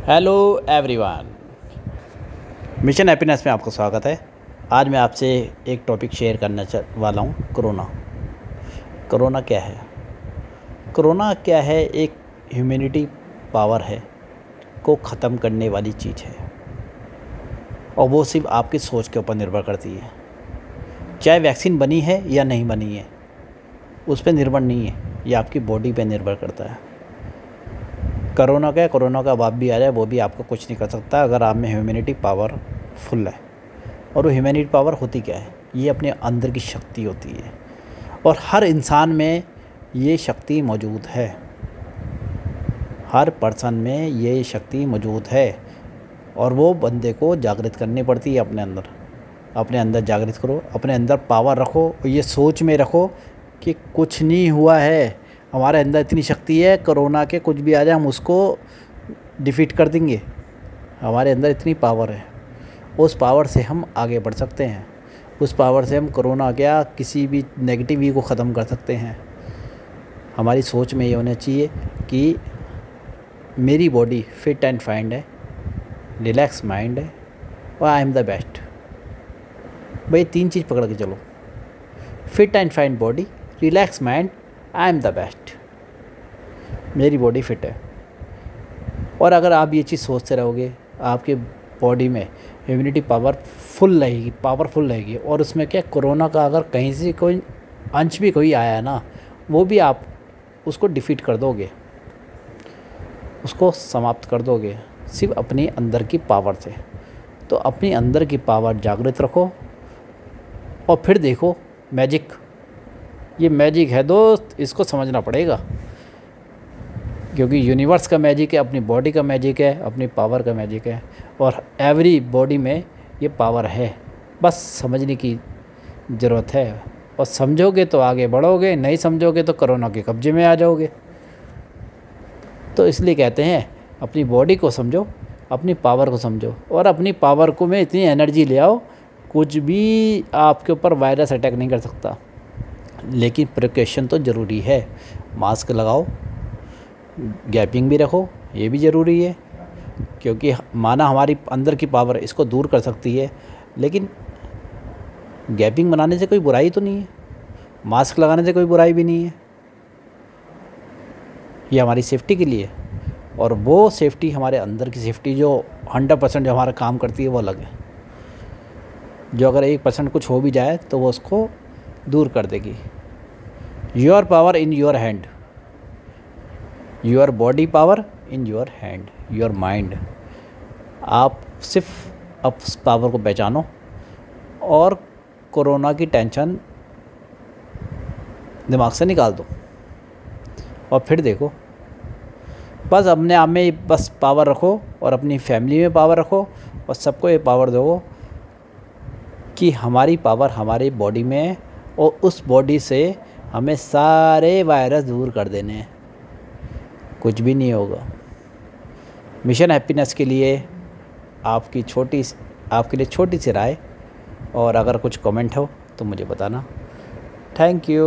Hello everyone. Mission happiness में आपका स्वागत है। आज मैं आपसे एक टॉपिक शेयर करना वाला हूँ, कोरोना। कोरोना क्या है? कोरोना क्या है एक ह्यूमैनिटी पावर है, को ख़त्म करने वाली चीज़ है। और वो सिर्फ़ आपकी सोच के ऊपर निर्भर करती है। चाहे वैक्सीन बनी है या नहीं बनी है, उस पर निर्भर नहीं है, ये आपकी बॉडी पे निर्भर करता है। करोना का कोरोना का बाप भी आ जाए, वो भी आपको कुछ नहीं कर सकता, अगर आप में ह्यूमैनिटी पावर फुल है। और वो ह्यूमैनिटी पावर होती क्या है? ये अपने अंदर की शक्ति होती है। और हर इंसान में ये शक्ति मौजूद है। हर पर्सन में ये शक्ति मौजूद है। और वो बंदे को जागृत करनी पड़ती है अपने अंदर। अपने अंदर जागृत करो, अपने अंदर पावर रखो ये सोच में रखो कि कुछ नहीं हुआ है। हमारे अंदर इतनी शक्ति है, कोरोना के कुछ भी आ जाए, हम उसको डिफीट कर देंगे। हमारे अंदर इतनी पावर है। उस पावर से हम आगे बढ़ सकते हैं। उस पावर से हम कोरोना क्या किसी भी नेगेटिविटी को ख़त्म कर सकते हैं। हमारी सोच में ये होना चाहिए कि मेरी बॉडी फिट एंड फाइंड है रिलैक्स माइंड है और आई एम द बेस्ट भाई तीन चीज़ पकड़ के चलो। Fit and fine body relax mind I am the best मेरी बॉडी फिट है। और अगर आप ये चीज़ सोचते रहोगे, आपके बॉडी में इम्यूनिटी पावर फुल रहेगी पावरफुल रहेगी। और उसमें क्या कोरोना का अगर कहीं से कोई अंश भी कोई आया है ना, वो भी आप उसको डिफीट कर दोगे। उसको समाप्त कर दोगे, सिर्फ़ अपने अंदर की पावर से। तो अपने अंदर की पावर जागृत रखो और फिर देखो मैजिक ये मैजिक है दोस्त, इसको समझना पड़ेगा। क्योंकि यूनिवर्स का मैजिक है, अपनी बॉडी का मैजिक है, अपनी पावर का मैजिक है, और एवरी बॉडी में ये पावर है। बस समझने की ज़रूरत है। और समझोगे तो आगे बढ़ोगे, नहीं समझोगे तो कोरोना के कब्जे में आ जाओगे। तो इसलिए कहते हैं, अपनी बॉडी को समझो, अपनी पावर को समझो, और अपनी पावर को में इतनी एनर्जी ले आओ, कुछ भी आपके ऊपर वायरस अटैक नहीं कर सकता। लेकिन प्रिकॉशन तो ज़रूरी है। मास्क लगाओ गैपिंग भी रखो, ये भी ज़रूरी है, क्योंकि माना हमारी अंदर की पावर इसको दूर कर सकती है, लेकिन गैपिंग बनाने से कोई बुराई तो नहीं है। मास्क लगाने से कोई बुराई भी नहीं है। ये हमारी सेफ्टी के लिए और वो सेफ्टी हमारे अंदर की सेफ्टी जो हंड्रेड परसेंट जो हमारा काम करती है वो अलग है। जो अगर एक परसेंट कुछ हो भी जाए तो वो उसको दूर कर देगी। Your power in your hand your body power in your hand your mind आप सिर्फ़ अब पावर को पहचानो और कोरोना की टेंशन दिमाग से निकाल दो और फिर देखो। बस अपने आप में बस पावर रखो और अपनी फैमिली में पावर रखो और सबको ये पावर दो कि हमारी पावर हमारी बॉडी में और उस बॉडी से हमें सारे वायरस दूर कर देने हैं। कुछ भी नहीं होगा। मिशन हैप्पीनेस के लिए आपकी छोटी आपके लिए छोटी सी राय, और अगर कुछ कमेंट हो तो मुझे बताना। Thank you